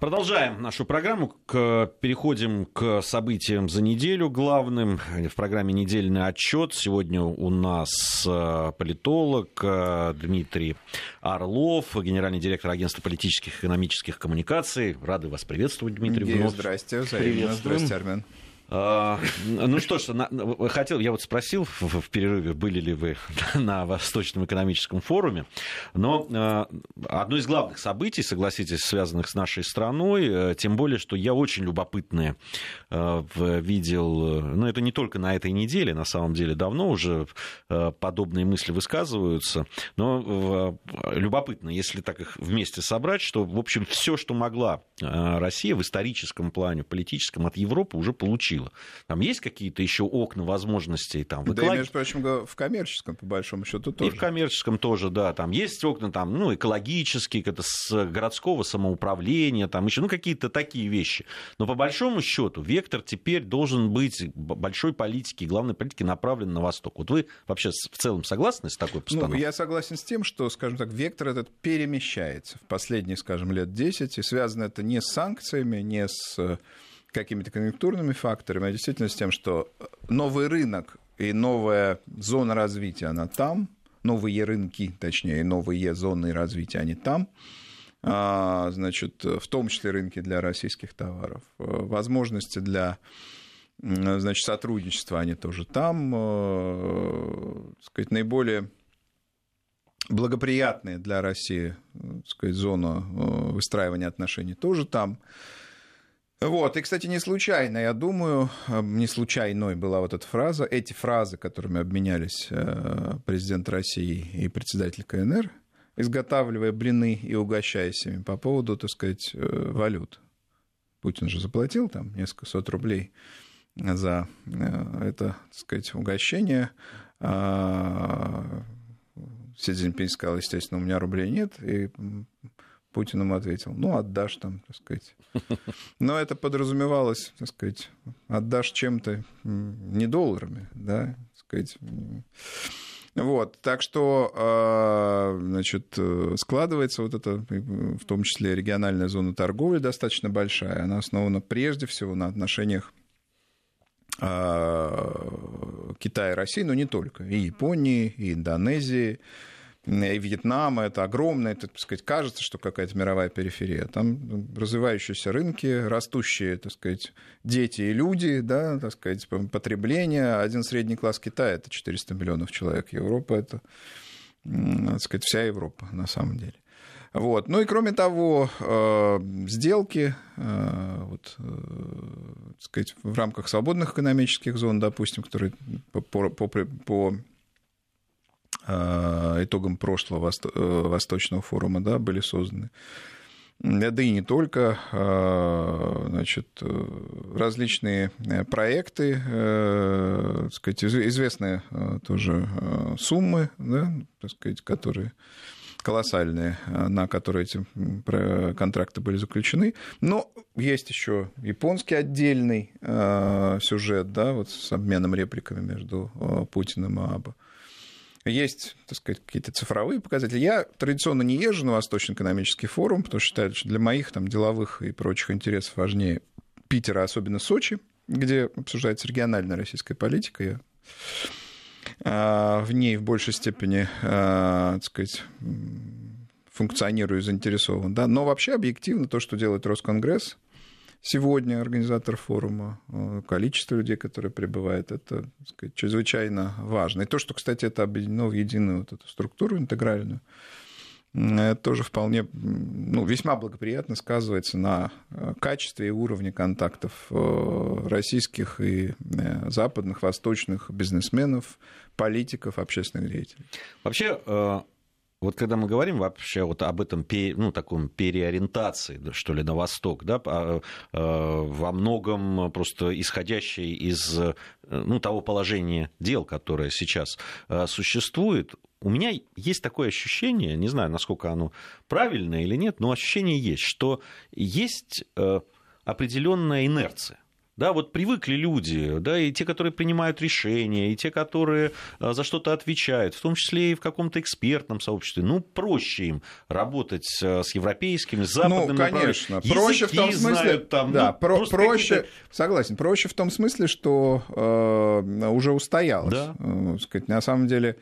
Продолжаем нашу программу. К, переходим к событиям за неделю главным. В программе «Недельный отчет». Сегодня у нас э, политолог э, Дмитрий Орлов, генеральный директор агентства политических и экономических коммуникаций. Рады вас приветствовать, Дмитрий. Вновь. Здрасте, взаимно. Здрасте, Армен. А, ну что ж, хотел, я вот спросил в, перерыве, были ли вы на Восточном экономическом форуме, но а, одно из главных событий, согласитесь, связанных с нашей страной, э, тем более, что я очень любопытное э, видел, ну это не только на этой неделе, на самом деле давно уже э, подобные мысли высказываются, но любопытно, если так их вместе собрать, что, в общем, все, что могла Россия в историческом плане, политическом от Европы уже получила получила. Там есть какие-то еще окна возможностей там в эколог... Да, между прочим, в коммерческом, по большому счету, тоже. И в коммерческом тоже, да. Там есть окна там, ну, экологические, это с городского самоуправления, там еще, ну, какие-то такие вещи. Но по большому счету вектор теперь должен быть большой политики, главной политики направлен на восток. Вот вы вообще в целом согласны с такой постановкой? Ну, я согласен с тем, что, скажем так, вектор этот перемещается в последние, скажем, лет 10, и связано это не с санкциями, не с какими-то конъюнктурными факторами, а действительно с тем, что новый рынок и новая зона развития, она там, новые рынки, точнее, новые зоны развития, они там, а, значит, в том числе рынки для российских товаров, возможности для значит, сотрудничества, они тоже там, э, сказать, наиболее благоприятные для России сказать, зона э, выстраивания отношений тоже там. Вот, и, кстати, не случайно, я думаю, э, не случайной была вот эта фраза, эти фразы, которыми обменялись э, президент России и председатель КНР, изготавливая блины и угощаясь ими по поводу, так сказать, э, валют. Путин же заплатил там несколько сот рублей за это, так сказать, угощение. А, Си Цзиньпинь сказал, естественно, у меня рублей нет, и Путин ему ответил, ну, отдашь там, так сказать. Но это подразумевалось, так сказать, отдашь чем-то не долларами, да, так сказать. Вот, так что, а, значит, складывается вот это, в том числе региональная зона торговли достаточно большая. Она основана прежде всего на отношениях а, Китая и России, но не только, и Японии, и Индонезии, и Вьетнама, это огромное, это, так сказать, кажется, что какая-то мировая периферия. Там развивающиеся рынки, растущие, так сказать, дети и люди, да, так сказать, потребление. Один средний класс Китая – это 400 миллионов человек. Европа – это, так сказать, вся Европа на самом деле. Вот. Ну и кроме того, э, сделки э, вот, э, так сказать, в рамках свободных экономических зон, допустим, которые по, по, по, итогам прошлого э, Восточного форума да, были созданы. Да и не только, э, значит, различные проекты, так сказать, известные тоже суммы, да, так сказать, которые колоссальные, на которые эти контракты были заключены. Но есть еще японский отдельный сюжет, да, вот с обменом репликами между Путиным и Або. Есть, так сказать, какие-то цифровые показатели. Я традиционно не езжу на Восточный экономический форум, потому что считаю, что для моих там, деловых и прочих интересов важнее Питера, особенно Сочи, где обсуждается региональная российская политика. Я а, в ней в большей степени, а, так сказать, функционирую заинтересован. Да? Но вообще объективно то, что делает Росконгресс, сегодня организатор форума, э, количество людей, которые прибывают, это так сказать, чрезвычайно важно. И то, что, кстати, это объединено в единую вот эту структуру интегральную, это тоже вполне, ну, весьма благоприятно сказывается на э, качестве и уровне контактов э, российских и западных, восточных бизнесменов, политиков, общественных деятелей. Вообще, вот когда мы говорим вообще вот об этом ну, таком переориентации, что ли, на восток, да, а, а, во многом просто исходящей из ну, того положения дел, которое сейчас а, существует, у меня есть такое ощущение, не знаю, насколько оно правильное или нет, но ощущение есть, что есть определенная инерция да, вот привыкли люди, да, и те, которые принимают решения, и те, которые а, за что-то отвечают, в том числе и в каком-то экспертном сообществе, ну, проще им работать а, с европейскими, с западными. Ну, конечно, проще в том смысле, знают, там, да, ну, про, проще, согласен, проще в том смысле, что э, уже устоялось. Да. Э, сказать, на самом деле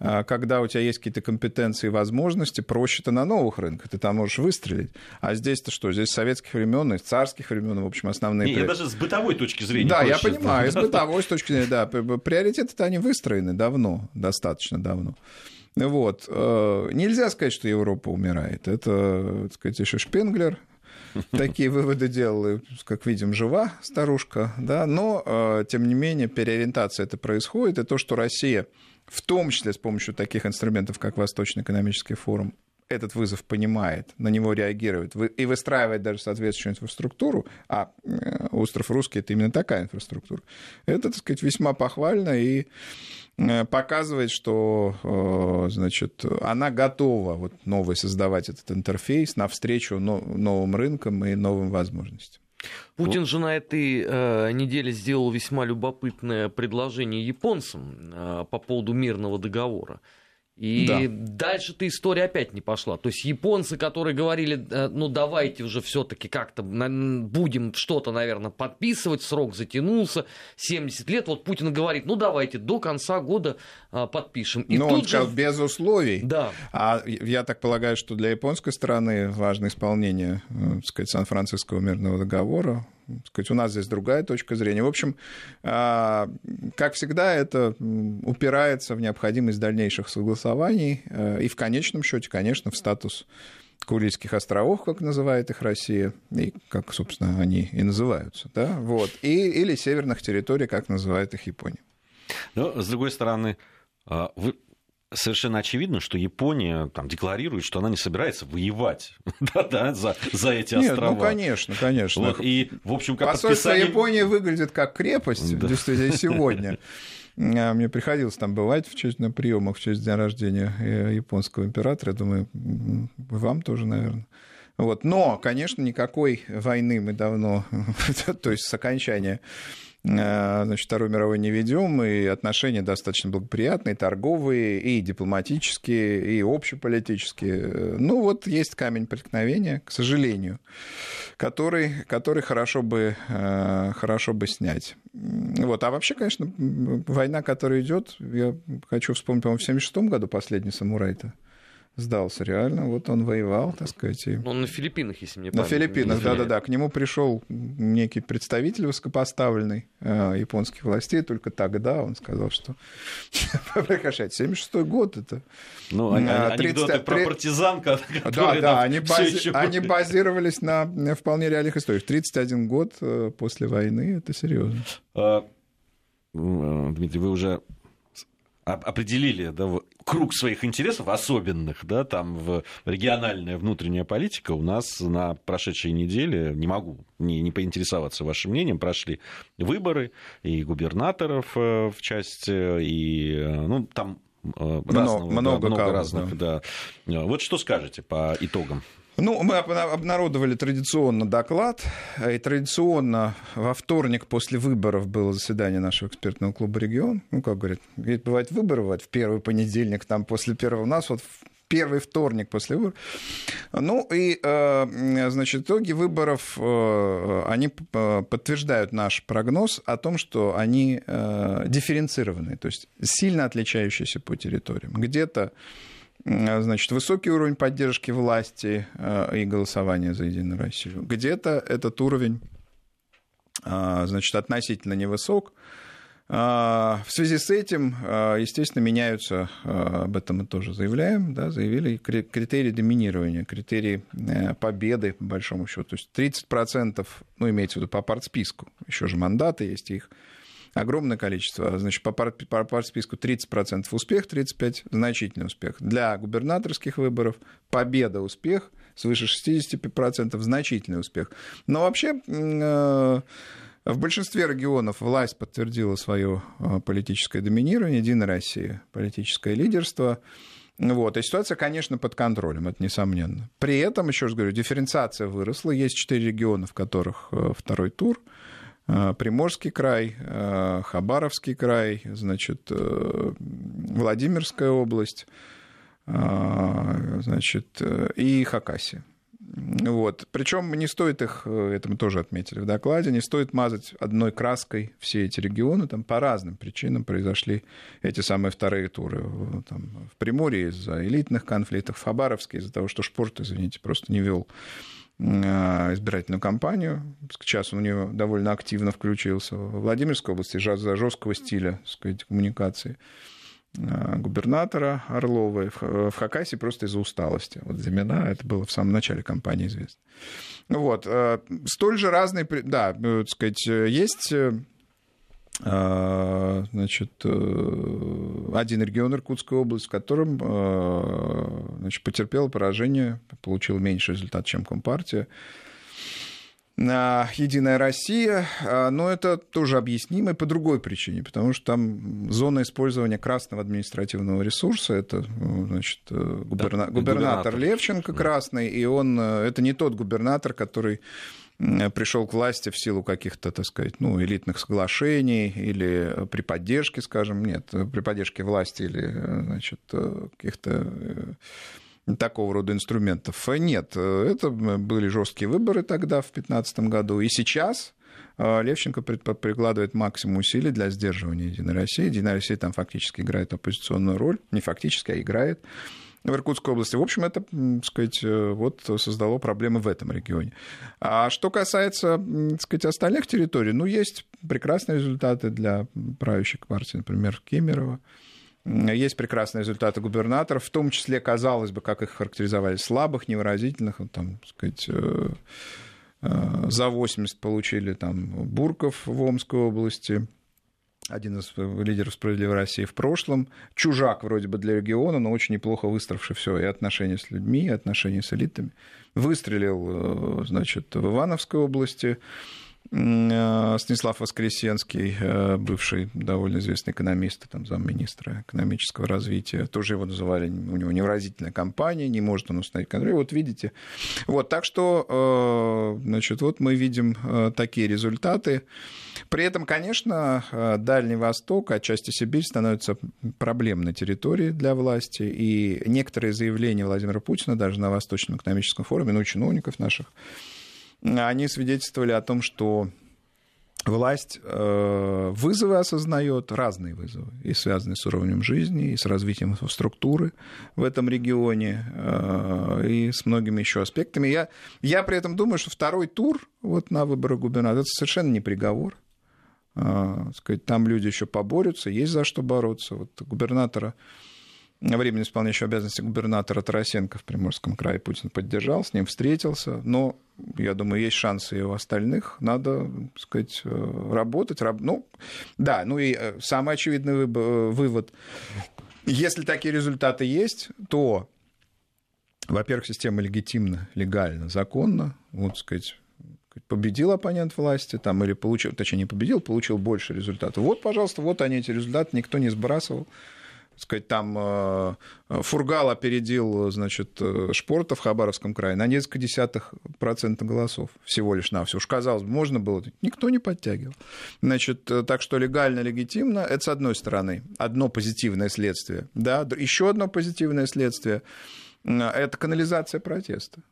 когда у тебя есть какие-то компетенции и возможности, проще-то на новых рынках, ты там можешь выстрелить. А здесь-то что? Здесь советских времен, из царских времен, в общем, основные... Не, я даже с бытовой точки зрения. Да, я понимаю, с бытовой точки зрения, да. Приоритеты-то они выстроены давно, достаточно давно. Вот. Э, нельзя сказать, что Европа умирает. Это, так сказать, еще Шпенглер такие выводы делала, как видим, жива старушка, да, но, э, тем не менее, переориентация это происходит, и то, что Россия в том числе с помощью таких инструментов, как Восточный экономический форум, этот вызов понимает, на него реагирует и выстраивает даже соответствующую инфраструктуру, а э, остров Русский — это именно такая инфраструктура, это, так сказать, весьма похвально и э, показывает, что э, значит, она готова вот, новый создавать этот интерфейс навстречу новым рынкам и новым возможностям. Путин же на этой э, неделе сделал весьма любопытное предложение японцам э, по поводу мирного договора. И да. дальше-то история опять не пошла. То есть японцы, которые говорили, э, ну давайте уже все-таки как-то будем что-то, наверное, подписывать, срок затянулся, 70 лет, вот Путин говорит, ну давайте до конца года а, подпишем. И ну, он сказал, же... без условий. Да. А я так полагаю, что для японской стороны важно исполнение, э, так сказать, Сан-Франциского мирного договора, сказать, у нас здесь другая точка зрения. В общем, а, как всегда, это упирается в необходимость дальнейших согласований э, и в конечном счете, конечно, в статус Курильских островов, как называет их Россия, и как, собственно, они и называются, да, вот, и, или северных территорий, как называет их Япония. Но, с другой стороны, а, вы совершенно очевидно, что Япония там декларирует, что она не собирается воевать да, да, за, за эти Нет, острова. Ну, конечно, конечно. Вот, и, в общем, как Посольство подписание... Японии выглядит как крепость, да. действительно, сегодня. А, мне приходилось там бывать в честь, на приемах в честь дня рождения э, японского императора. Я думаю, вам тоже, наверное. Вот. Но, конечно, никакой войны мы давно, то есть с окончания значит, Второй мировой не ведем, и отношения достаточно благоприятные, торговые, и дипломатические, и общеполитические. Ну, вот есть камень преткновения, к сожалению, который, который хорошо, бы, э, хорошо бы снять. Вот. А вообще, конечно, война, которая идет, я хочу вспомнить, по-моему, в 1976 году последний самурай-то сдался реально. Вот он воевал, так сказать. И... Он на Филиппинах, если мне На Филиппинах, да-да-да. К нему пришел некий представитель высокопоставленный э, японских властей. Только тогда он сказал, что прекращать. 76 год это... Ну, 30... анекдоты про партизанка, Да, да, они, бази... они базировались на вполне реальных историях. 31 год э, после войны, это серьезно. А, э, Дмитрий, вы уже определили да, круг своих интересов особенных, да, там в региональная внутренняя политика у нас на прошедшей неделе, не могу не, не поинтересоваться вашим мнением, прошли выборы и губернаторов э, в части, и, э, ну, там э, разного, много, да, много разных, да. да. Вот что скажете по итогам? Ну, мы обнародовали традиционно доклад, и традиционно во вторник после выборов было заседание нашего экспертного клуба «Регион». Ну, как говорят, бывает выборы, бывает в первый понедельник, там после первого у нас вот первый вторник после выборов. Ну и, э, значит, итоги выборов, э, они подтверждают наш прогноз о том, что они э, дифференцированные, то есть сильно отличающиеся по территориям. Где-то значит, высокий уровень поддержки власти э, и голосования за Единую Россию. Где-то этот уровень, э, значит, относительно невысок. Э, в связи с этим, естественно, меняются, об этом мы тоже заявляем, да, заявили критерии доминирования, критерии победы, по большому счету. То есть 30%, ну, имеется в виду по партсписку, еще же мандаты есть их, огромное количество. Значит, по, пар, по партсписку 30% успех, 35% значительный успех. Для губернаторских выборов победа, успех, свыше 65% значительный успех. Но вообще э, в большинстве регионов власть подтвердила свое э, политическое доминирование, Единая Россия, политическое лидерство. Вот. И ситуация, конечно, под контролем, это несомненно. При этом, еще раз говорю, дифференциация выросла. Есть четыре региона, в которых э, второй тур – Приморский край, Хабаровский край, значит, Владимирская область, значит, и Хакасия. Вот. Причем не стоит их, э, это мы тоже отметили в докладе, не стоит мазать одной краской все эти регионы. Там по разным причинам произошли эти самые вторые туры. Там, в Приморье из-за элитных конфликтов, в Хабаровске из-за того, что Шпорт, извините, просто не вел избирательную кампанию. Сейчас он у нее довольно активно включился. В Владимирской области за жесткого стиля так сказать, коммуникации. Э, губернатора Орловой в Хакасии просто из-за усталости. Вот Зимина, это было в самом начале кампании известно. Вот. Э, столь же разные, да, э, так сказать, есть значит, один регион Иркутской области, в котором значит, потерпел поражение, получил меньше результат, чем Компартия. Единая Россия, а, но это тоже объяснимо и по другой причине, потому что там зона использования красного административного ресурса, это ну, значит, э, губерна... да, губернатор, губернатор Левченко красный, и он, э, это не тот губернатор, который пришел к власти в силу каких-то, так сказать, ну, элитных соглашений или при поддержке, скажем, нет, при поддержке власти или, э, значит, каких-то такого рода инструментов. Нет, это были жесткие выборы тогда, в 2015 году. И сейчас э, Левченко прикладывает максимум усилий для сдерживания Единой России. Единая Россия там фактически играет оппозиционную роль. Не фактически, а играет в Иркутской области. В общем, это, так сказать, э, вот создало проблемы в этом регионе. А что касается, так сказать, остальных территорий, ну, есть прекрасные результаты для правящей партии, например, Кемерово. Есть прекрасные результаты губернаторов, в том числе, казалось бы, как их характеризовали, слабых, невыразительных, там, так сказать, э, э, за 80 получили там Бурков в Омской области, один из лидеров «Справедливой России» в прошлом, чужак вроде бы для региона, но очень неплохо выстроивший все, и отношения с людьми, и отношения с элитами. Выстрелил, э, значит, в Ивановской области, Э, Станислав Воскресенский, э, бывший довольно известный экономист, там, замминистра экономического развития, тоже его называли, у него невразительная компания, не может он установить контроль. Вот видите. Вот, так что, э, значит, вот мы видим такие результаты. При этом, конечно, Дальний Восток, отчасти Сибирь становится проблемной территорией для власти, и некоторые заявления Владимира Путина даже на Восточном экономическом форуме, ну, чиновников наших, они свидетельствовали о том, что власть э, вызовы осознает, разные вызовы, и связанные с уровнем жизни, и с развитием инфраструктуры в этом регионе, э, и с многими еще аспектами. Я, я при этом думаю, что второй тур вот на выборы губернатора, это совершенно не приговор. Э, сказать, там люди еще поборются, есть за что бороться. Вот губернатора временно исполняющего обязанности губернатора Тарасенко в Приморском крае Путин поддержал, с ним встретился, но, я думаю, есть шансы и у остальных, надо, так сказать, э, работать. Ну, да, ну и э, самый очевидный э, вывод, если такие результаты есть, то, во-первых, система легитимна, легально, законно, вот, так сказать, победил оппонент власти, там, или получил, точнее, не победил, получил больше результатов. Вот, пожалуйста, вот они, эти результаты, никто не сбрасывал сказать, там э, Фургал опередил, значит, э, Шпорта в Хабаровском крае на несколько десятых процента голосов всего лишь на все. Уж казалось бы, можно было, никто не подтягивал. Значит, э, так что легально, легитимно, это с одной стороны, одно позитивное следствие. Да? Еще одно позитивное следствие – это канализация протеста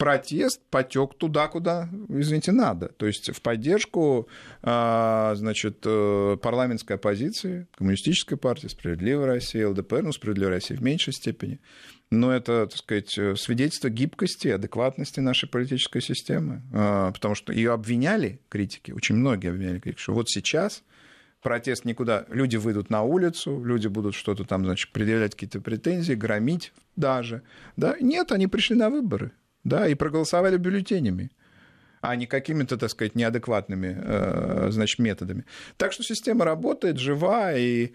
протест потек туда, куда, извините, надо. То есть в поддержку а, значит, э, парламентской оппозиции, коммунистической партии, Справедливой России, ЛДПР, ну, Справедливой России в меньшей степени. Но это, так сказать, свидетельство гибкости, адекватности нашей политической системы. А, потому что ее обвиняли критики, очень многие обвиняли критики, что вот сейчас протест никуда, люди выйдут на улицу, люди будут что-то там, значит, предъявлять какие-то претензии, громить даже. Да? Нет, они пришли на выборы да, и проголосовали бюллетенями а не какими-то, так сказать, неадекватными э, значит, методами. Так что система работает, жива, и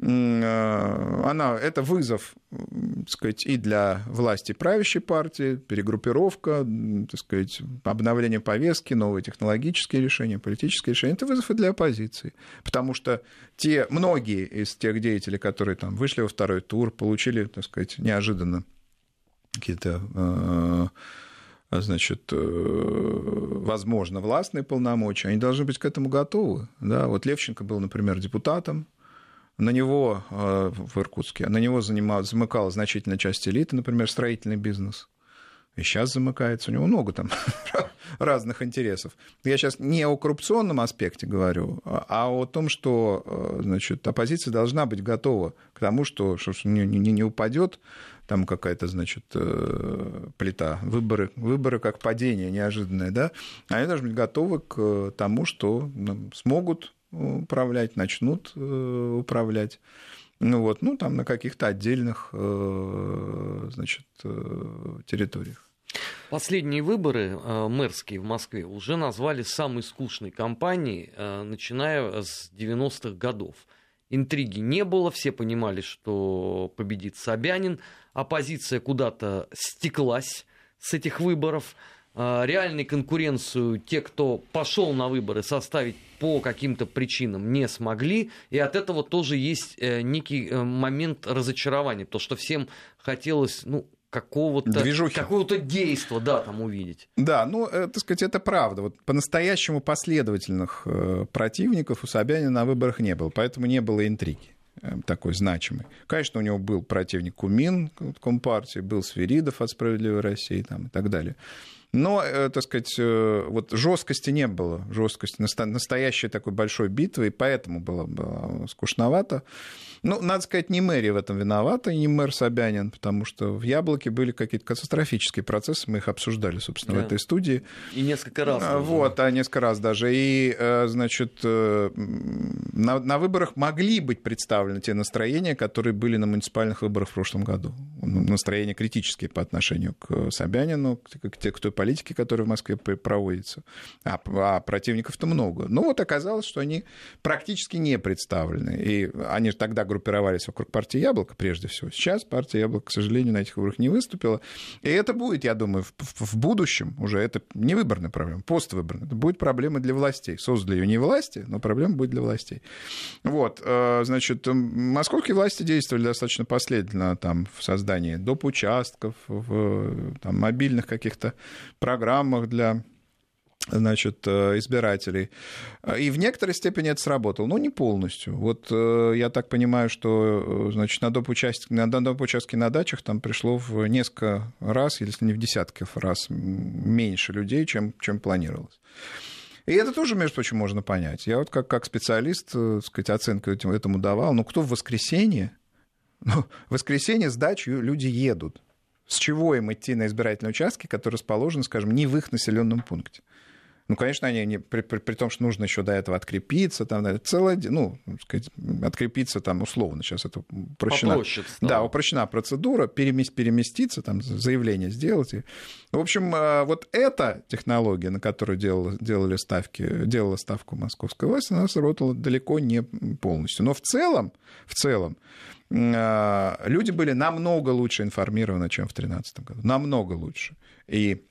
э, она, это вызов, так сказать, и для власти правящей партии, перегруппировка, так сказать, обновление повестки, новые технологические решения, политические решения. Это вызов и для оппозиции. Потому что те, многие из тех деятелей, которые там вышли во второй тур, получили, так сказать, неожиданно какие-то э, значит, э, возможно, властные полномочия, они должны быть к этому готовы. Да? Вот Левченко был, например, депутатом, на него в Иркутске, на него занимал, замыкала значительная часть элиты, например, строительный бизнес. И сейчас замыкается. У него много там разных интересов. Я сейчас не о коррупционном аспекте говорю, а о том, что э, значит, оппозиция должна быть готова к тому, что, что не, не, не упадет там какая-то, значит, э, плита. Выборы, выборы как падение неожиданное, да? Они должны быть готовы к тому, что ну, смогут управлять, начнут э, управлять. Ну вот, ну там на каких-то отдельных, значит, территориях. Последние выборы э, мэрские в Москве уже назвали самой скучной кампанией, э, начиная с 90-х годов. Интриги не было, все понимали, что победит Собянин, оппозиция куда-то стеклась с этих выборов. Э, реальной конкуренцию те, кто пошел на выборы, составить по каким-то причинам не смогли. И от этого тоже есть некий момент разочарования. То, что всем хотелось, ну, какого-то какого-то действа, да, там увидеть. Да, ну, э, так сказать, это правда. Вот по-настоящему последовательных э, противников у Собянина на выборах не было, поэтому не было интриги э, такой значимый. Конечно, у него был противник Кумин Компартии, был Свиридов от «Справедливой России» там, и так далее. Но, так сказать, вот жесткости не было, жесткости, настоящей такой большой битвы, и поэтому было, было скучновато. Ну, надо сказать, не мэрия в этом виновата, и не мэр Собянин, потому что в «Яблоке» были какие-то катастрофические процессы, мы их обсуждали, собственно, да. в этой студии. И несколько раз. Даже. Вот, а несколько раз даже. И, э, значит, э, на, на выборах могли быть представлены те настроения, которые были на муниципальных выборах в прошлом году. Ну, настроения критические по отношению к Собянину, к, к той политике, которая в Москве проводится. А, а противников-то много. Ну, вот оказалось, что они практически не представлены. И они же тогда группировались вокруг партии Яблоко, прежде всего. Сейчас партия Яблоко, к сожалению, на этих выборах не выступила. И это будет, я думаю, в, в, в будущем уже, это не выборная проблема, поствыборная. Это будет проблема для властей. Создали ее не власти, но проблема будет для властей. Вот, э, значит, московские власти действовали достаточно последовательно там, в создании доп. участков, в там, мобильных каких-то программах для значит, э, избирателей. И в некоторой степени это сработало, но не полностью. Вот э, я так понимаю, что э, значит, на доп. участке на, доп. участке на дачах там пришло в несколько раз, если не в десятки раз, меньше людей, чем, чем планировалось. И это тоже, между прочим, можно понять. Я вот как, как специалист, так сказать, оценку этому давал. Ну, кто в воскресенье? Ну, в воскресенье с дачи люди едут. С чего им идти на избирательные участки, которые расположены, скажем, не в их населенном пункте? Ну, конечно, они не, при, при, при том, что нужно еще до этого открепиться, там, целое, ну, сказать, открепиться там условно, сейчас это упрощена, да, упрощена процедура, перемест, переместиться, там, заявление сделать. И, в общем, а, вот эта технология, на которую делала, делали ставки, делала ставку московская власть, она сработала далеко не полностью. Но в целом, в целом, люди были намного лучше информированы, чем в 2013 году. Намного лучше. И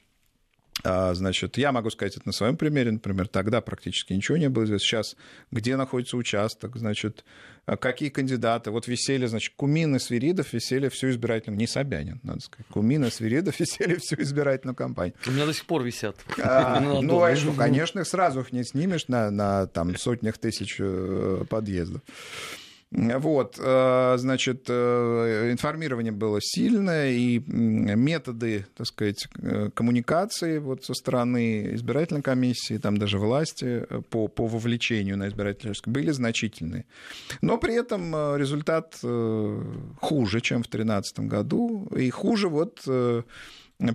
а, значит, я могу сказать это на своем примере, например, тогда практически ничего не было известно. Сейчас где находится участок, значит, а какие кандидаты. Вот висели, значит, Кумин и Свиридов висели всю избирательную... Не Собянин, надо сказать. Кумин и Свиридов висели всю избирательную кампанию. У меня до сих пор висят. А, ну, а что, конечно, сразу их не снимешь на, на там, сотнях тысяч э, подъездов. Вот, э, значит, э, информирование было сильное, и методы, так сказать, э, коммуникации вот со стороны избирательной комиссии, там даже власти по, по вовлечению на избирательные были значительные. Но при этом результат хуже, чем в 2013 году, и хуже вот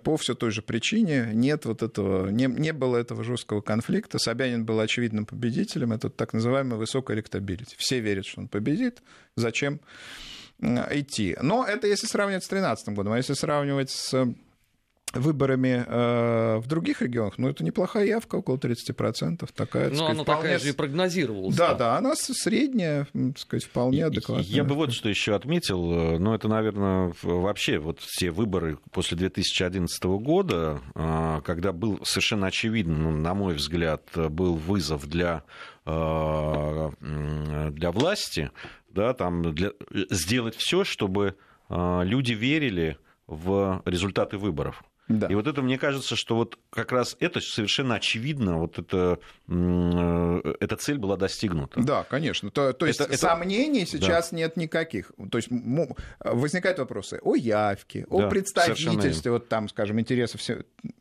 по все той же причине нет вот этого, не, не было этого жесткого конфликта. Собянин был очевидным победителем, это так называемая высокая электабилити. Все верят, что он победит. Зачем идти? Но это если сравнивать с 2013 годом, а если сравнивать с выборами э, в других регионах, ну, это неплохая явка, около 30%. Такая, ну, сказать, она вполне... такая же и прогнозировалась. Да, да, она средняя, так сказать, вполне адекватная. Я бы вот что еще отметил, ну, это, наверное, вообще вот все выборы после 2011 года, э, когда был совершенно очевидно, ну, на мой взгляд, был вызов для, э, для власти, да, там, для... сделать все, чтобы люди верили в результаты выборов. Да. И вот это, мне кажется, что вот как раз это совершенно очевидно, вот это, э, эта цель была достигнута. Да, конечно. То, то есть это, сомнений это... сейчас да. нет никаких. То есть возникают вопросы о явке, о да, представительстве, вот там, скажем, интересов,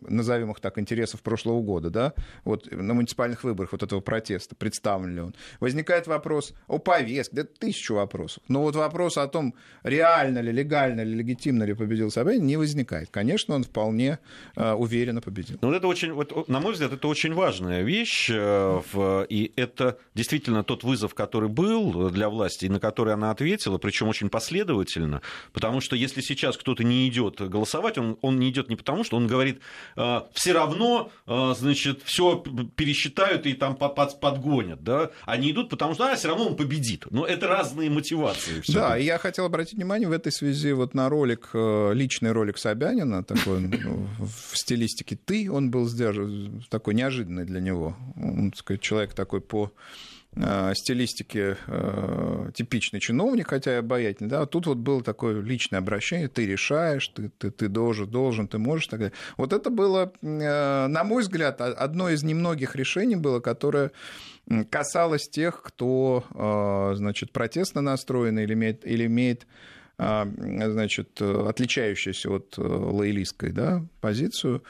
назовем их так, интересов прошлого года, да, вот на муниципальных выборах вот этого протеста, представлен ли он. Возникает вопрос о повестке, да тысячу вопросов. Но вот вопрос о том, реально ли, легально ли, легитимно ли победил Собянин, не возникает. Конечно, он вполне вполне э, уверенно победил. Ну, вот это очень, вот, на мой взгляд, это очень важная вещь, э, и это действительно тот вызов, который был для власти, и на который она ответила, причем очень последовательно, потому что если сейчас кто-то не идет голосовать, он, он не идет не потому, что он говорит, э, все равно, значит, все пересчитают и там под, подгонят, да, они идут, потому что, а, все равно он победит. Но это разные мотивации. Да, и я хотел обратить внимание в этой связи вот на ролик, личный ролик Собянина, такой в стилистике «ты», он был такой неожиданный для него. Он, так сказать, человек такой по э, стилистике э, типичный чиновник, хотя и обаятельный, да, а тут вот было такое личное обращение, ты решаешь, ты, ты, ты должен, должен, ты можешь, так далее. Вот это было, э, на мой взгляд, одно из немногих решений было, которое касалось тех, кто, значит, протестно настроен или имеет, или имеет значит, отличающуюся от э, лоялистской да, позицию.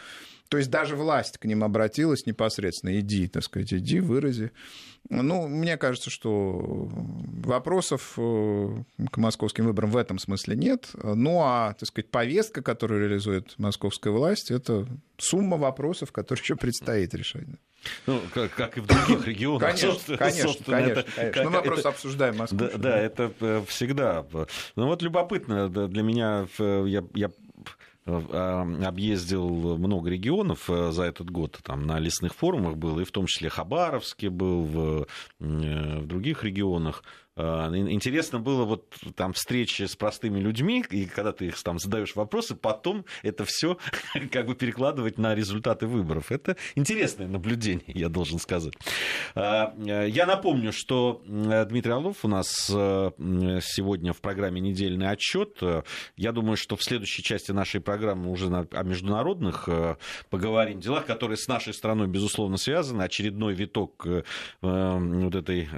То есть даже власть к ним обратилась непосредственно, иди, так сказать, иди, вырази. Ну, мне кажется, что вопросов э, к московским выборам в этом смысле нет. Ну, а, так сказать, повестка, которую реализует московская власть, это сумма вопросов, которые еще предстоит решать. Ну, как, как и в других регионах. Конечно, конечно, конечно. Это, конечно. Ну, мы это, просто обсуждаем Москву. Да, да, это э, всегда. Ну, вот любопытно для меня, я, я э, объездил много регионов э, за этот год, там на лесных форумах был, и в том числе Хабаровске был, в, в других регионах. А, интересно было вот там встречи с простыми людьми, и когда ты их там задаешь вопросы, потом это все как бы перекладывать на результаты выборов. Это интересное наблюдение, я должен сказать. А, я напомню, что Дмитрий Орлов у нас э, сегодня в программе «Недельный отчет». Я думаю, что в следующей части нашей программы уже о международных э, поговорим делах, которые с нашей страной, безусловно, связаны. Очередной виток э, вот этой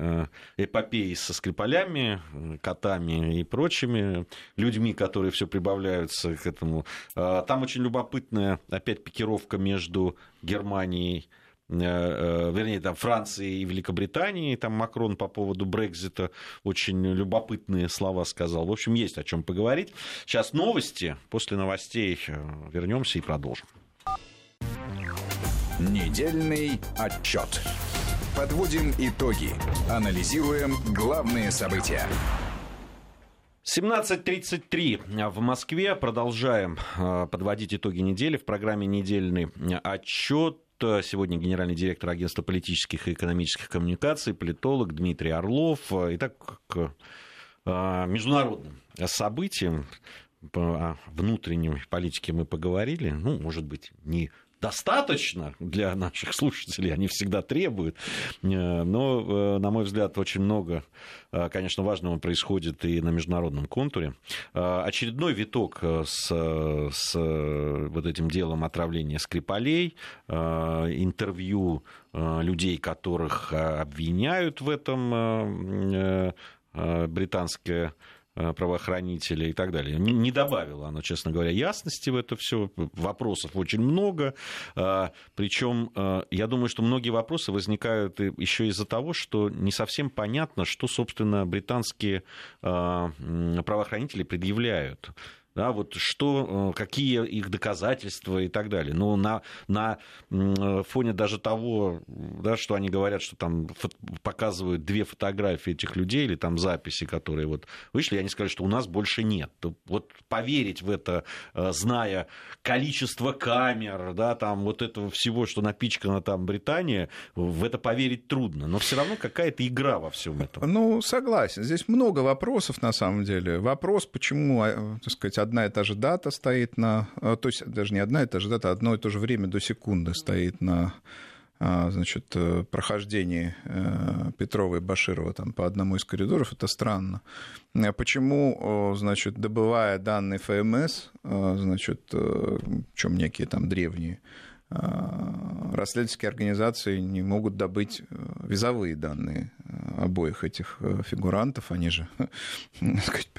эпопеи со скрипом Скрипалями, котами и прочими людьми, которые все прибавляются к этому. А, там очень любопытная опять пикировка между Германией э, э, вернее, там Франции и Великобритании, там Макрон по поводу Брекзита очень любопытные слова сказал. В общем, есть о чем поговорить. Сейчас новости, после новостей э, вернемся и продолжим. Недельный отчет. Подводим итоги. Анализируем главные события. 17.33 в Москве. Продолжаем э, подводить итоги недели в программе «Недельный отчет». Сегодня генеральный директор агентства политических и экономических коммуникаций, политолог Дмитрий Орлов. Итак, к э, международным событиям по внутренней политике мы поговорили. Ну, может быть, не достаточно для наших слушателей, они всегда требуют. Э, но, э, на мой взгляд, очень много, э, конечно, важного происходит и на международном контуре. Очередной виток с, с вот этим делом отравления Скрипалей, интервью людей, которых обвиняют в этом британское правоохранителя и так далее. Не добавила она, честно говоря, ясности в это все. Вопросов очень много. А, Причем э, я думаю, что многие вопросы возникают еще из-за того, что не совсем понятно, что, собственно, британские э, правоохранители предъявляют да, вот что, э, какие их доказательства и так далее. Но на, на фоне даже того, да, что они говорят, что там показывают две фотографии этих людей или там записи, которые вот вышли, они сказали, что у нас больше нет. Вот поверить в это, э, зная количество камер, да, там вот этого всего, что напичкано там Британия, в это поверить трудно. Но все равно какая-то игра во всем этом. Ну, согласен. Здесь много вопросов на самом деле. Вопрос, почему, э, так сказать, одна и та же дата стоит на... Э, то есть даже не одна и та же дата, одно и то же время до секунды стоит на значит, э, прохождении Петрова и Баширова там, по одному из коридоров, это странно. Почему, значит, добывая данные ФМС, значит, чем некие там древние расследовательские организации не могут добыть визовые данные обоих этих фигурантов, они же, сказать,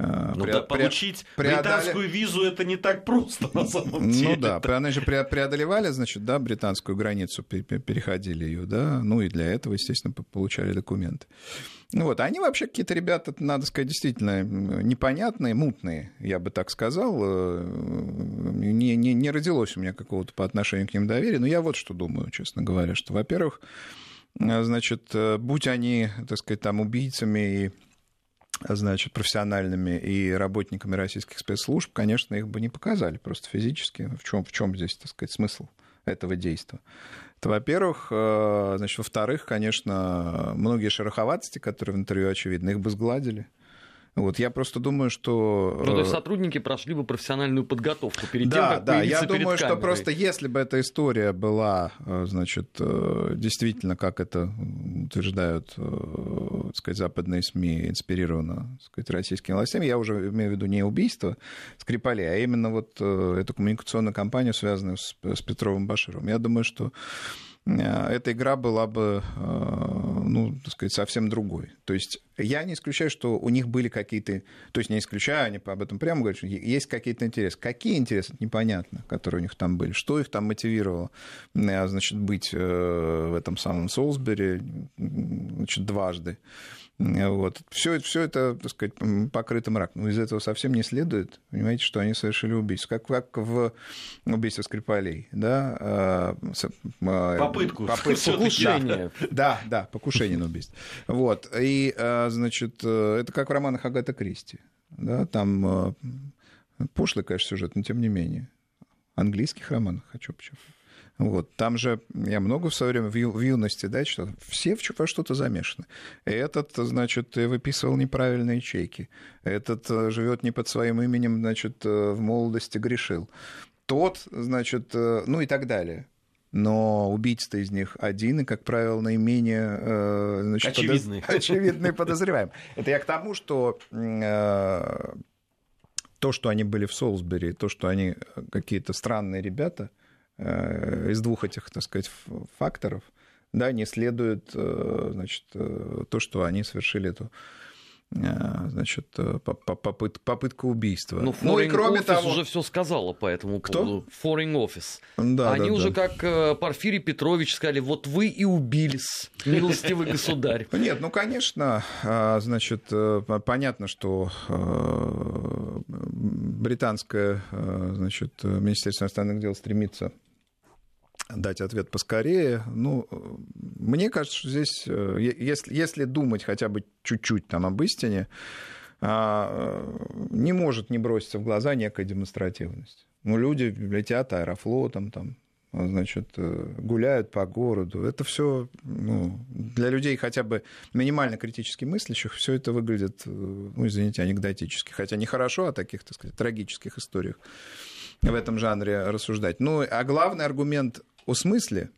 Э, ну, да, получить преодоле... британскую визу это не так просто на самом ну деле. Ну да, они же преодолевали, значит, да, британскую границу, переходили ее, да, ну и для этого, естественно, получали документы. Ну вот, они вообще какие-то ребята, надо сказать, действительно непонятные, мутные, я бы так сказал. Э, не, не, не родилось у меня какого-то по отношению к ним доверия, но я вот что думаю, честно говоря, что, во-первых, э, значит, будь они, так сказать, там убийцами и значит, профессиональными и работниками российских спецслужб, конечно, их бы не показали просто физически. В чем, в чем здесь, так сказать, смысл этого действия? Это, во-первых. Э, значит, во-вторых, конечно, многие шероховатости, которые в интервью очевидны, их бы сгладили. Вот, я просто думаю, что... Ну, то есть э, сотрудники прошли бы профессиональную подготовку перед да, тем, как Да, я думаю, что просто если бы эта история была, э, значит, э, действительно, как это утверждают, так сказать, западные СМИ, инспирирована, так сказать, российскими властями, я уже имею в виду не убийство Скрипалей, а именно вот эту коммуникационную кампанию, связанную с, с Петровым Башировым. Я думаю, что эта игра была бы, э, ну, так сказать, совсем другой. То есть я не исключаю, что у них были какие-то... То есть не исключаю, они об этом прямо говорят, что есть какие-то интересы. Какие интересы, это непонятно, которые у них там были. Что их там мотивировало, э, значит, быть в этом самом Солсбери, значит, дважды. Вот. Все, все это, так сказать, покрыто мраком. Но из этого совсем не следует, понимаете, что они совершили убийство. Как, как в убийстве Скрипалей. Да? А, а, попытку. Попытку. Покушение. Да, да, покушение на убийство. Вот. И, а, значит, э, это как в романах Агата Кристи. Да? Там пошлый, конечно, сюжет, но тем не менее. Английских романах хочу почему вот. Там же я много в свое время в, ю, в юности, да, что все во что-то замешаны. Этот, значит, выписывал неправильные чеки. Этот э, живет не под своим именем, значит, э, в молодости грешил. Тот, значит, э, ну и так далее но убийца из них один, и, как правило, наименее значит, очевидный. Подоз... очевидный подозреваем. Это я к тому, что э, то, что они были в Солсбери, то, что они какие-то странные ребята, Э, из двух этих, так сказать, факторов, да, не следует, э, значит, э, то, что они совершили эту значит, попыт, попытка убийства. Ну, ну и кроме того... уже все сказала по этому Кто? поводу. Foreign Office. Да, Они да, уже, да. как Порфирий Петрович, сказали, вот вы и убились, милостивый государь. Нет, ну, конечно, а, значит, понятно, что британское, значит, Министерство иностранных дел стремится дать ответ поскорее. Ну, мне кажется, что здесь, э, если, если думать хотя бы чуть-чуть там об истине, а, не может не броситься в глаза некая демонстративность. Ну, люди летят аэрофлотом, там, значит, э, гуляют по городу. Это все ну, для людей хотя бы минимально критически мыслящих, все это выглядит, э, ну, извините, анекдотически. Хотя нехорошо о таких, так сказать, трагических историях в этом жанре рассуждать. Ну, а главный аргумент о смысле,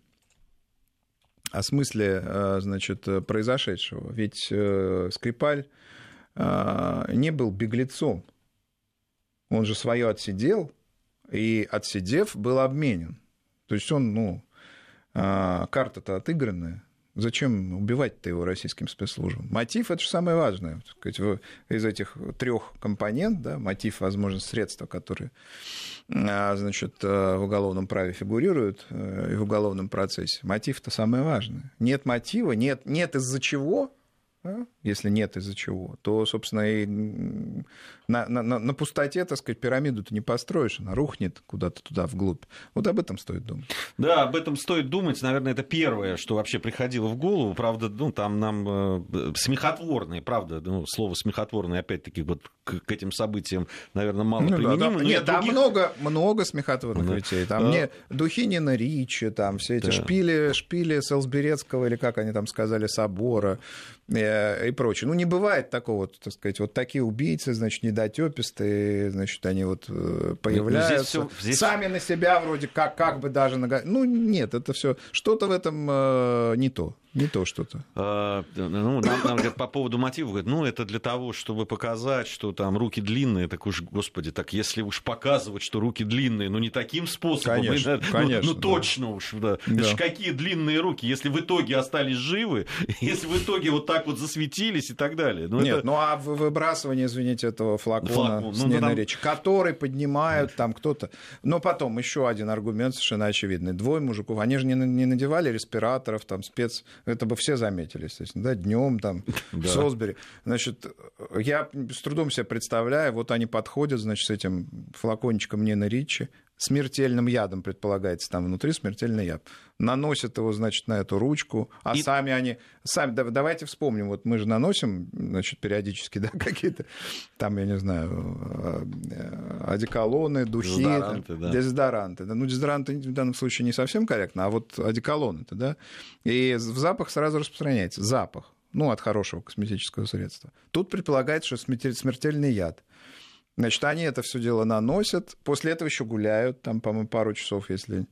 о смысле, э, значит, произошедшего. Ведь э, Скрипаль э, не был беглецом. Он же свое отсидел, и отсидев, был обменен. То есть он, ну, карта-то отыгранная. Зачем убивать-то его российским спецслужбам? Мотив это же самое важное. Из этих трех компонент, да, мотив, возможно, средства, которые а, значит, э, в уголовном праве фигурируют э, и в уголовном процессе. Мотив-то самое важное. Нет мотива, нет, нет из-за чего, да? если нет из-за чего, то, собственно, и на, на, на пустоте, так сказать, пирамиду-то не построишь, она рухнет куда-то туда вглубь. Вот об этом стоит думать. Да, об этом стоит думать. Наверное, это первое, что вообще приходило в голову. Правда, ну, там нам э, смехотворные, правда, ну, слово смехотворное, опять-таки, вот к, к этим событиям, наверное, мало ну, применимо. Да, да. Нет, там других... много, много смехотворных да. вещей. Там да. мне Духинина Ричи, там все эти да. шпили, шпили Селсберецкого, или как они там сказали, собора, и прочее. Ну, не бывает такого, так сказать, вот такие убийцы, значит, недотепистые, значит, они вот э, появляются, здесь всё, здесь... сами на себя вроде как, как бы даже... Ну, нет, это все что-то в этом э, не то. Не то что-то. А, ну, нам, нам говорят, по поводу мотива, говорят, ну, это для того, чтобы показать, что там руки длинные, так уж, господи, так если уж показывать, что руки длинные, ну, не таким способом, конечно, ну, конечно, ну, точно уж, да. да. Значит, какие длинные руки, если в итоге остались живы, если в итоге вот так вот засветились и так далее. Ну, Нет, это... ну, а выбрасывание, извините, этого флакона Флакон, с ну, там... речи, который поднимают там кто-то. Но потом еще один аргумент совершенно очевидный. Двое мужиков, они же не, не надевали респираторов, там, спец это бы все заметили, естественно, да, днем там в Солсбери. Значит, я с трудом себе представляю, вот они подходят, значит, с этим флакончиком Нина Ричи, смертельным ядом, предполагается, там внутри смертельный яд. Наносят его, значит, на эту ручку, а и... сами они... Сами, давайте вспомним, вот мы же наносим, значит, периодически, да, какие-то там, я не знаю, э, одеколоны, духи, дезодоранты, да. дезодоранты. Ну, дезодоранты в данном случае не совсем корректно, а вот одеколоны-то, да. И в запах сразу распространяется. Запах ну, от хорошего косметического средства. Тут предполагается, что смертельный яд. Значит, они это все дело наносят, после этого еще гуляют, там, по-моему, пару часов, если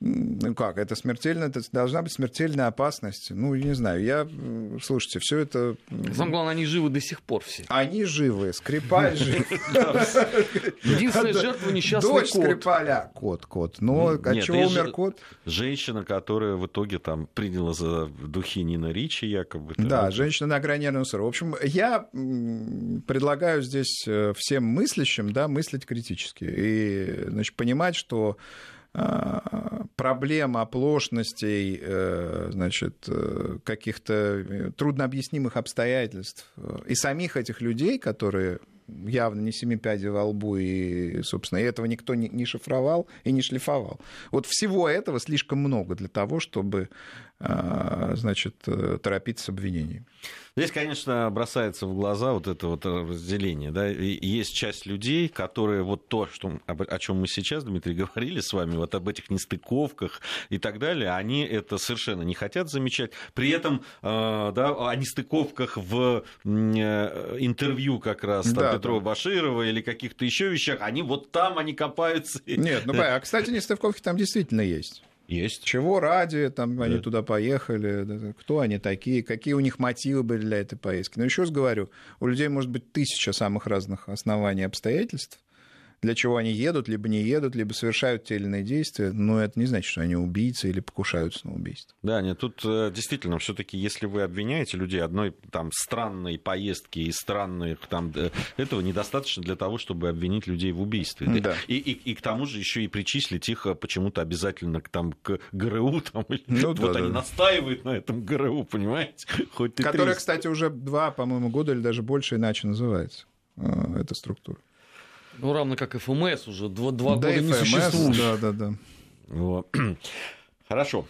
ну как, это смертельно, это должна быть смертельная опасность. Ну, я не знаю, я, слушайте, все это... Самое главное, они живы до сих пор все. Они живы, Скрипаль жив. Единственная жертва несчастный кот. Дочь Скрипаля. Кот, кот. Но от чего умер кот? Женщина, которая в итоге там приняла за духи Нина Ричи якобы. Да, женщина на грани нервного срыва. В общем, я предлагаю здесь э, всем мыслящим, да, мыслить критически. И, значит, понимать, что проблем, оплошностей, э, значит, э, каких-то э, труднообъяснимых обстоятельств и самих этих людей, которые явно не семи пядей во лбу, и, собственно, этого никто не, не шифровал и не шлифовал. Вот всего этого слишком много для того, чтобы, значит, торопиться с обвинением. Здесь, конечно, бросается в глаза вот это вот разделение. Да? И есть часть людей, которые вот то, что, о чем мы сейчас, Дмитрий, говорили с вами, вот об этих нестыковках и так далее, они это совершенно не хотят замечать. При этом э, да, о нестыковках в э, интервью как раз там, да, Петрова да. Баширова или каких-то еще вещах, они вот там, они копаются. Нет, ну, а, кстати, нестыковки там действительно есть. Есть. Чего ради там да. они туда поехали, кто они такие, какие у них мотивы были для этой поездки. Но еще раз говорю, у людей может быть тысяча самых разных оснований и обстоятельств, для чего они едут, либо не едут, либо совершают те или иные действия, но это не значит, что они убийцы или покушаются на убийство. Да, нет, тут э, действительно, все-таки, если вы обвиняете людей одной там странной поездки и странных там э, этого недостаточно для того, чтобы обвинить людей в убийстве. Да. И, и, и к тому же еще и причислить их э, почему-то обязательно там, к ГРУ. Там, ну, вот да, они да. настаивают на этом ГРУ, понимаете? Хоть Которая, кстати, уже два, по-моему, года или даже больше иначе называется, эта структура. Ну, равно как ФМС уже два, два да, года ФМС, не существует. Да, да, да. Вот. Хорошо.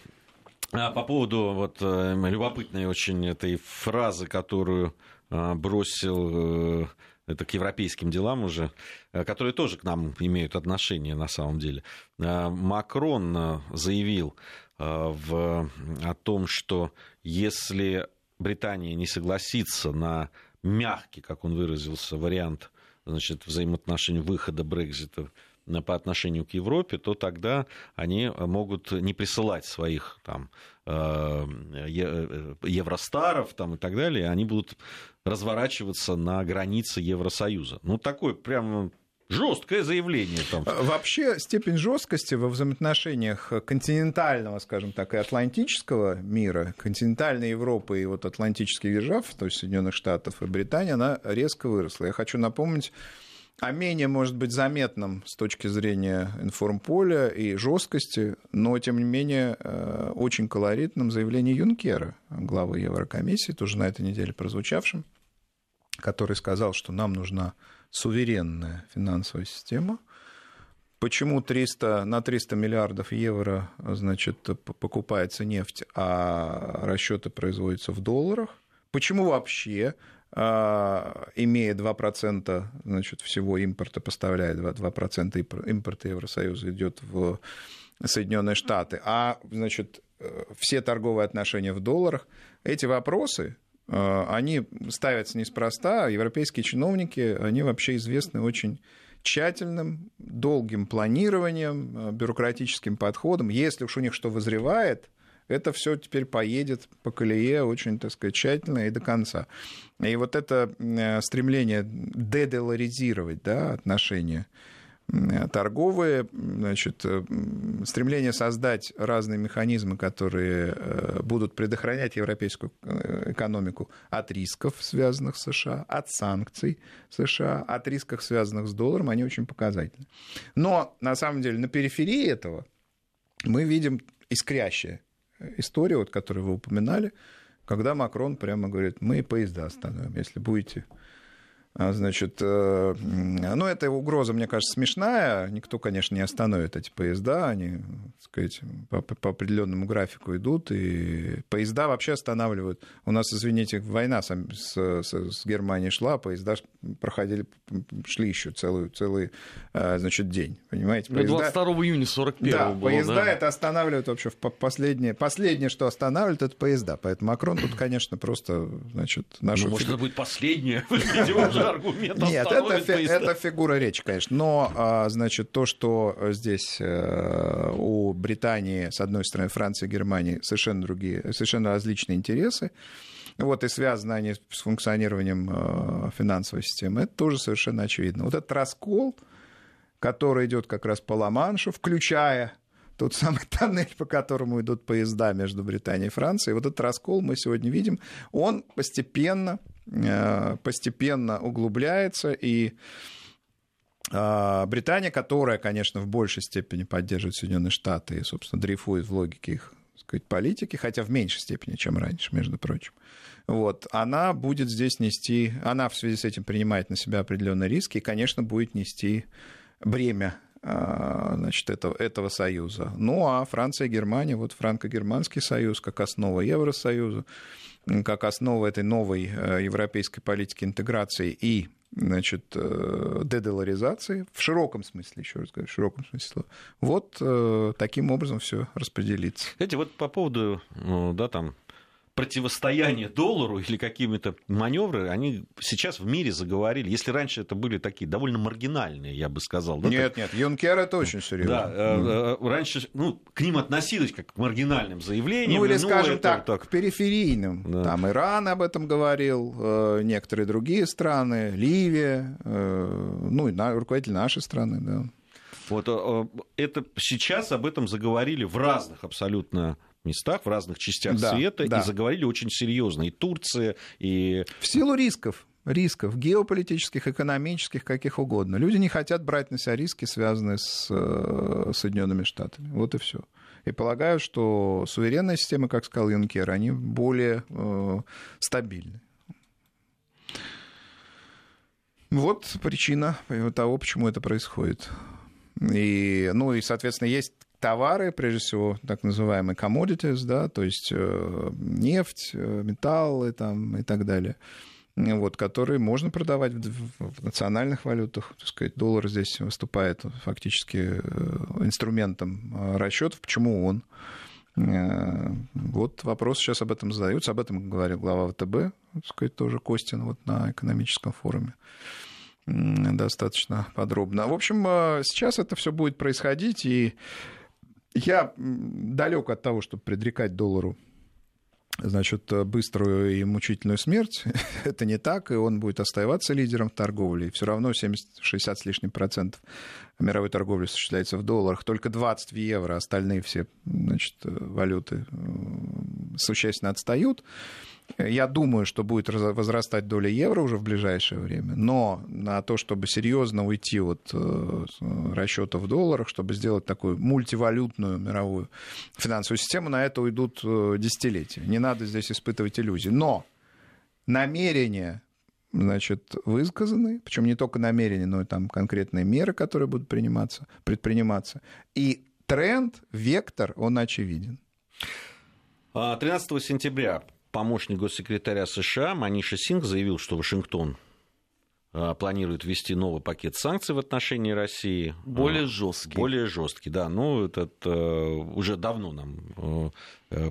А по поводу вот э, любопытной очень этой фразы, которую э, бросил э, это к европейским делам уже, которые тоже к нам имеют отношение на самом деле. Макрон заявил в, о том, что если Британия не согласится на мягкий, как он выразился, вариант значит, взаимоотношений выхода Брекзита по отношению к Европе, то тогда они могут не присылать своих там, э, э, евростаров там, и так далее, они будут разворачиваться на границе Евросоюза. Ну, такой прям Жесткое заявление там. Вообще степень жесткости во взаимоотношениях континентального, скажем так, и атлантического мира, континентальной Европы и вот атлантических держав, то есть Соединенных Штатов и Британии, она резко выросла. Я хочу напомнить о менее, может быть, заметном с точки зрения информполя и жесткости, но, тем не менее, э, очень колоритном заявлении Юнкера, главы Еврокомиссии, тоже на этой неделе прозвучавшем, который сказал, что нам нужна суверенная финансовая система. Почему 300, на 300 миллиардов евро значит, покупается нефть, а расчеты производятся в долларах? Почему вообще, а, имея 2% значит, всего импорта, поставляет 2% импорта Евросоюза идет в Соединенные Штаты, а значит, э, все торговые отношения в долларах, эти вопросы они ставятся неспроста, европейские чиновники, они вообще известны очень тщательным, долгим планированием, бюрократическим подходом. Если уж у них что возревает, это все теперь поедет по колее очень, так сказать, тщательно и до конца. И вот это стремление дедоларизировать да, отношения торговые, значит, э, стремление создать разные механизмы, которые э, будут предохранять европейскую э, экономику от рисков, связанных с США, от санкций США, от рисков, связанных с долларом, они очень показательны. Но, на самом деле, на периферии этого мы видим искрящая история, вот, которую вы упоминали, когда Макрон прямо говорит, мы поезда остановим, если будете значит, э, ну, эта угроза, мне кажется, смешная. Никто, конечно, не остановит эти поезда. Они, так сказать, по, по определенному графику идут. И поезда вообще останавливают. У нас, извините, война с, с, с Германией шла, поезда проходили, шли еще целый, целый э, значит, день. Понимаете? Поезда... 22 июня 41 да, было. поезда да. это останавливают вообще. Последнее, последнее, что останавливает, это поезда. Поэтому Макрон тут, конечно, просто, значит, нашу... Ну, может, это будет последнее, аргумент Нет, это, фи- это фигура речи, конечно. Но, а, значит, то, что здесь э, у Британии, с одной стороны, Франции Германии совершенно другие, совершенно различные интересы, вот, и связаны они с функционированием э, финансовой системы, это тоже совершенно очевидно. Вот этот раскол, который идет как раз по Ла-Маншу, включая тот самый тоннель, по которому идут поезда между Британией и Францией, вот этот раскол мы сегодня видим, он постепенно Э, постепенно углубляется, и а, Британия, которая, конечно, в большей степени поддерживает Соединенные Штаты и, собственно, дрейфует в логике их сказать, политики, хотя в меньшей степени, чем раньше, между прочим. Вот, она будет здесь нести, она в связи с этим принимает на себя определенные риски и, конечно, будет нести бремя значит, этого, этого союза. Ну, а Франция и Германия, вот франко-германский союз как основа Евросоюза, как основа этой новой э, европейской политики интеграции и значит, э, дедоларизации, в широком смысле, еще раз говорю, в широком смысле Вот э, таким образом все распределится. Знаете, вот по поводу, да, там, противостояние доллару или какими-то маневры, они сейчас в мире заговорили. Если раньше это были такие довольно маргинальные, я бы сказал. Да, нет, так... нет, Юнкер это очень серьезно. Да, mm. раньше ну, к ним относились как к маргинальным заявлениям. Ну или, ну, скажем это... так, так, к периферийным. Да. Там Иран об этом говорил, некоторые другие страны, Ливия, ну и руководитель нашей страны, да. Вот это сейчас об этом заговорили в разных абсолютно местах, в разных частях да, света, да. и заговорили очень серьезно. И Турция, и... В силу рисков рисков, геополитических, экономических, каких угодно. Люди не хотят брать на себя риски, связанные с э, Соединенными Штатами. Вот и все. И полагаю, что суверенные системы, как сказал Юнкер, они более э, стабильны. Вот причина того, почему это происходит. И, ну и, соответственно, есть товары, прежде всего, так называемые commodities, да, то есть э, нефть, э, металлы там, и так далее, вот, которые можно продавать в, национальных валютах. Так сказать, доллар здесь выступает фактически э, инструментом расчетов. Почему он? Вот вопрос сейчас об этом задаются. Об этом говорил глава ВТБ, так сказать, тоже Костин вот на экономическом форуме достаточно подробно. В общем, сейчас это все будет происходить, и я далек от того, чтобы предрекать доллару значит, быструю и мучительную смерть. Это не так, и он будет оставаться лидером в торговле. Все равно 70-60 с лишним процентов мировой торговли осуществляется в долларах. Только 20 в евро, остальные все значит, валюты существенно отстают. Я думаю, что будет возрастать доля евро уже в ближайшее время, но на то, чтобы серьезно уйти от э, расчета в долларах, чтобы сделать такую мультивалютную мировую финансовую систему, на это уйдут э, десятилетия. Не надо здесь испытывать иллюзии. Но намерения значит, высказаны, причем не только намерения, но и там конкретные меры, которые будут приниматься, предприниматься. И тренд, вектор, он очевиден. 13 а, сентября помощник госсекретаря США Маниша Синг заявил, что Вашингтон планирует ввести новый пакет санкций в отношении России. Более жесткий. Более жесткий, да. Ну, этот уже давно нам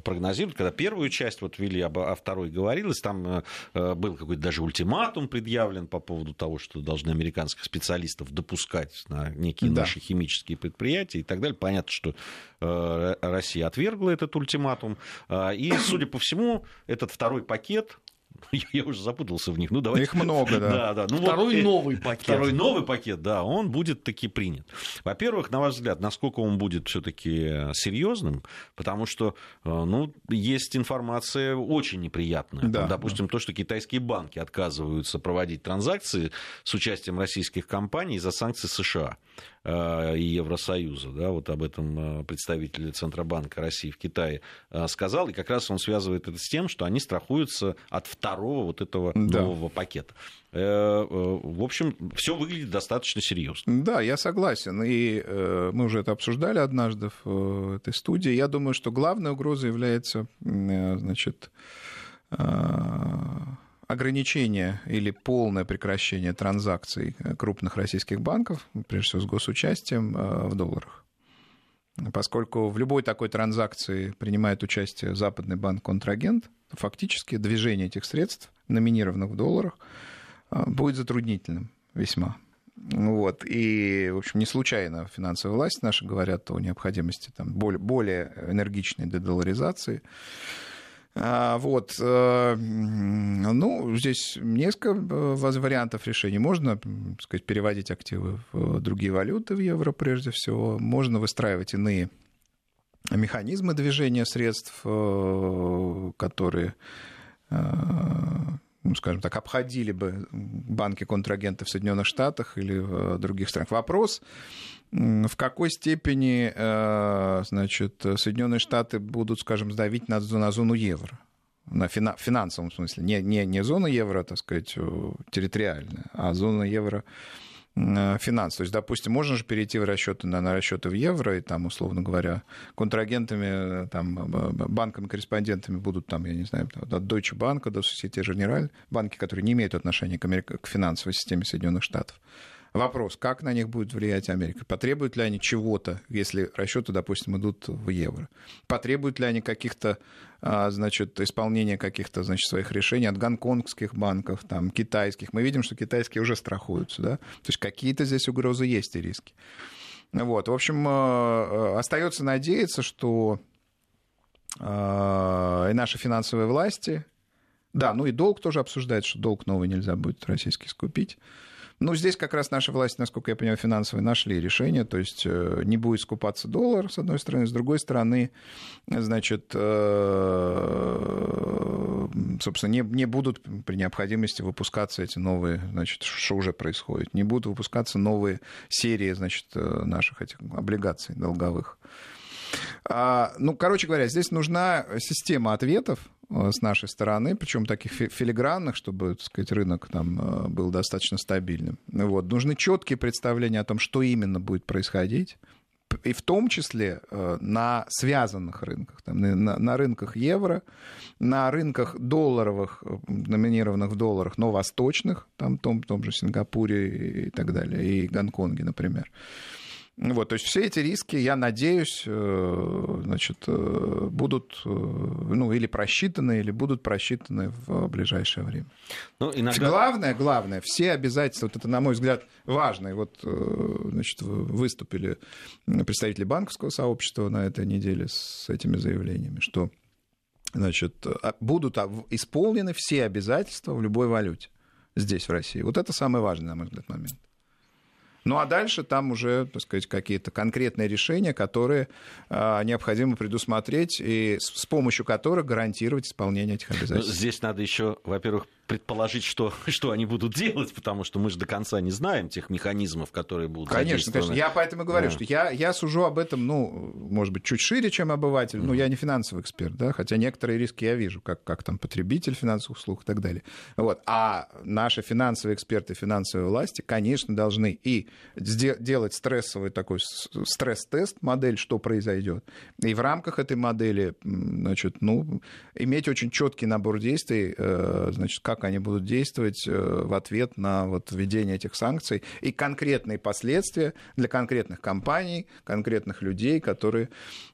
прогнозируют, когда первую часть вот ввели, а второй говорилось, там был какой-то даже ультиматум предъявлен по поводу того, что должны американских специалистов допускать на некие да. наши химические предприятия и так далее. Понятно, что Россия отвергла этот ультиматум. И, судя по всему, этот второй пакет я уже запутался в них. Ну, давайте. Их много, да. да, да. Ну, второй вот, новый пакет. Второй новый пакет, да, он будет таки принят. Во-первых, на ваш взгляд, насколько он будет все-таки серьезным, потому что, э, ну, есть информация очень неприятная. Да, Допустим, да. то, что китайские банки отказываются проводить транзакции с участием российских компаний из-за санкций США. Э, и Евросоюза. Да, вот об этом э, представитель Центробанка России в Китае э, сказал. И как раз он связывает это с тем, что они страхуются от второго вот этого да. нового пакета. В общем, все выглядит достаточно серьезно. Да, я согласен. И мы уже это обсуждали однажды в этой студии. Я думаю, что главной угрозой является значит, ограничение или полное прекращение транзакций крупных российских банков, прежде всего с госучастием, э, в долларах. Поскольку в любой такой транзакции принимает участие западный банк-контрагент, фактически движение этих средств, номинированных в долларах, э, будет затруднительным весьма. Вот. И, в общем, не случайно финансовые власти наши говорят о необходимости там, более, более энергичной дедоларизации. А, вот. Э, ну, здесь несколько э, вариантов решений. Можно, так сказать, переводить активы в другие валюты, в евро прежде всего. Можно выстраивать иные механизмы движения средств, э, которые ну, скажем так, обходили бы банки-контрагенты в Соединенных Штатах или в других странах. Вопрос, в какой степени э, значит, Соединенные Штаты будут, скажем, сдавить на, на зону евро? На фина, финансовом смысле. Не, не, не зона евро, так сказать, территориальная, а зона евро э, финанс. То есть, допустим, можно же перейти в расчеты на, на расчеты в евро, и там, условно говоря, контрагентами, там, банками-корреспондентами будут, там, я не знаю, от Deutsche Bank до Societe Generale, банки, которые не имеют отношения к, Америк... к финансовой системе Соединенных Штатов. Вопрос, как на них будет влиять Америка? Потребуют ли они чего-то, если расчеты, допустим, идут в евро? Потребуют ли они каких-то, а, значит, исполнения каких-то, значит, своих решений от гонконгских банков, там, китайских? Мы видим, что китайские уже страхуются, да? То есть какие-то здесь угрозы есть и риски. Вот, в общем, а, а, остается надеяться, что и наши финансовые власти, да, ну и долг тоже обсуждается, что долг новый нельзя будет российский скупить. Ну, здесь как раз наши власти, насколько я понимаю, финансовые нашли решение, то есть э, не будет скупаться доллар, с одной стороны, с другой стороны, значит, э, собственно, не, не будут при необходимости выпускаться эти новые, значит, что уже происходит, не будут выпускаться новые серии, значит, э, наших этих облигаций долговых. А, ну, короче говоря, здесь нужна система ответов, с нашей стороны, причем таких филигранных, чтобы, так сказать, рынок там э, был достаточно стабильным. Вот. Нужны четкие представления о том, что именно будет происходить, и в том числе э, на связанных рынках, там, на, на рынках евро, на рынках долларовых, номинированных в долларах, но восточных, там, в том, в том же Сингапуре и так далее, и Гонконге, например. Вот, то есть все эти риски, я надеюсь, э, значит, э, будут э, ну, или просчитаны, или будут просчитаны в ближайшее время. Ну, иногда... Главное, главное, все обязательства, вот это, на мой взгляд, важно. И вот значит, выступили представители банковского сообщества на этой неделе с этими заявлениями, что значит, а, будут исполнены все обязательства в любой валюте здесь, в России. Вот это самый важный, на мой взгляд, момент. Ну а дальше там уже, так сказать, какие-то конкретные решения, которые а, необходимо предусмотреть и с помощью которых гарантировать исполнение этих обязательств. Здесь надо еще, во-первых, предположить, что, что они будут делать, потому что мы же до конца не знаем тех механизмов, которые будут Конечно, конечно. Я поэтому говорю, да. что я, я сужу об этом, ну, может быть, чуть шире, чем обыватель. Mm. Ну, я не финансовый эксперт, да, хотя некоторые риски я вижу, как, как там потребитель финансовых услуг и так далее. Вот. А наши финансовые эксперты, финансовые власти, конечно, должны и делать стрессовый такой стресс-тест, модель, что произойдет, и в рамках этой модели, значит, ну, иметь очень четкий набор действий, э, значит, как они будут действовать в ответ на вот введение этих санкций и конкретные последствия для конкретных компаний, конкретных людей, которые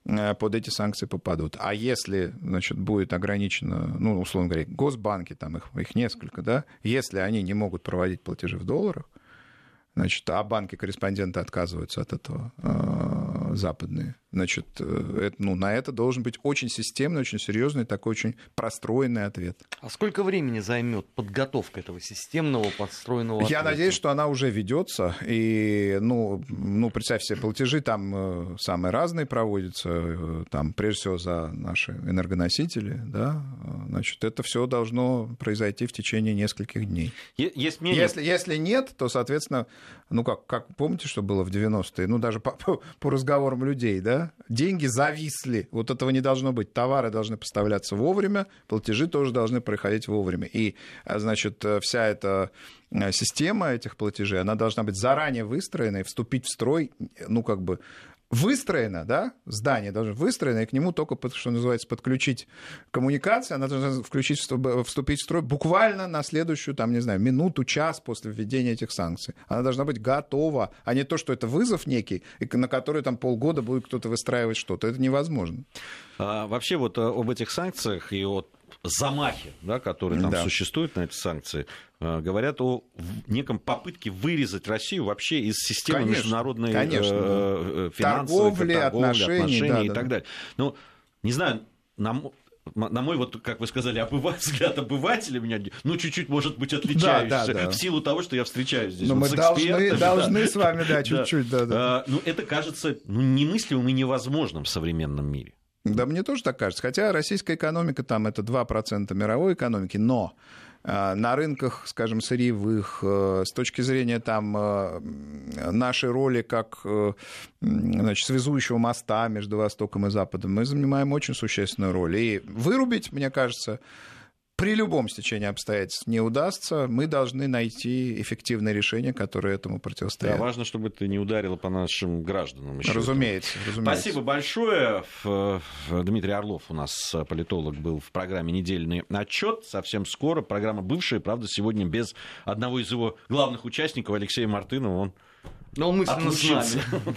под эти санкции попадут. А если, значит, будет ограничено, ну, условно говоря, госбанки, там их, их несколько, да, если они не могут проводить платежи в долларах, значит, а банки-корреспонденты отказываются от этого, западные, Значит, э, это, ну, на это должен быть очень системный, очень серьезный, такой очень простроенный ответ. А сколько времени займет подготовка этого системного, подстроенного ответа? Я надеюсь, что она уже ведется. И, ну, ну, представь себе, платежи там э, самые разные проводятся. Э, там, прежде всего, за наши энергоносители. Да? Значит, это все должно произойти в течение нескольких дней. Есть мнение... если, если нет, то, соответственно, ну, как, как помните, что было в 90-е? Ну, даже по, по, по разговорам людей, да? Деньги зависли. Вот этого не должно быть. Товары должны поставляться вовремя, платежи тоже должны проходить вовремя. И, а, значит, э, вся эта э, система этих платежей, она должна быть заранее выстроена и вступить в строй, ну, как бы выстроено, да, здание должно выстроено, и к нему только, что называется, подключить коммуникацию, она должна включить, вступить в строй буквально на следующую, там, не знаю, минуту, час после введения этих санкций. Она должна быть готова, а не то, что это вызов некий, на который там полгода будет кто-то выстраивать что-то. Это невозможно. А, вообще вот э, об этих санкциях и от замахе, да, которые там да. существуют на эти санкции, э, говорят о неком попытке вырезать Россию вообще из системы конечно, международной конечно, э, финансовой торговли, торговли отношений, отношений да, и да, так далее. Ну, не знаю, нам на мой, вот, как вы сказали, обыва... взгляд обывателя меня, ну, чуть-чуть, может быть, отличающийся, да, да, да. в силу того, что я встречаюсь здесь. Но вот мы должны, должны да. с вами, да, чуть-чуть, да. да. да. А, ну, это кажется ну, немыслимым и невозможным в современном мире. Да, мне тоже так кажется. Хотя российская экономика там это 2% мировой экономики, но э, на рынках, скажем, сырьевых, э, с точки зрения там э, нашей роли как значит, связующего моста между Востоком и Западом, мы занимаем очень существенную роль. И вырубить, мне кажется, при любом стечении обстоятельств не удастся, мы должны найти эффективное решение, которое этому противостоит. Да, важно, чтобы это не ударило по нашим гражданам. Еще разумеется, разумеется. Спасибо большое. Дмитрий Орлов у нас политолог был в программе «Недельный отчет». Совсем скоро. Программа бывшая, правда, сегодня без одного из его главных участников, Алексея Мартынова. Он Но он мысленно с нами.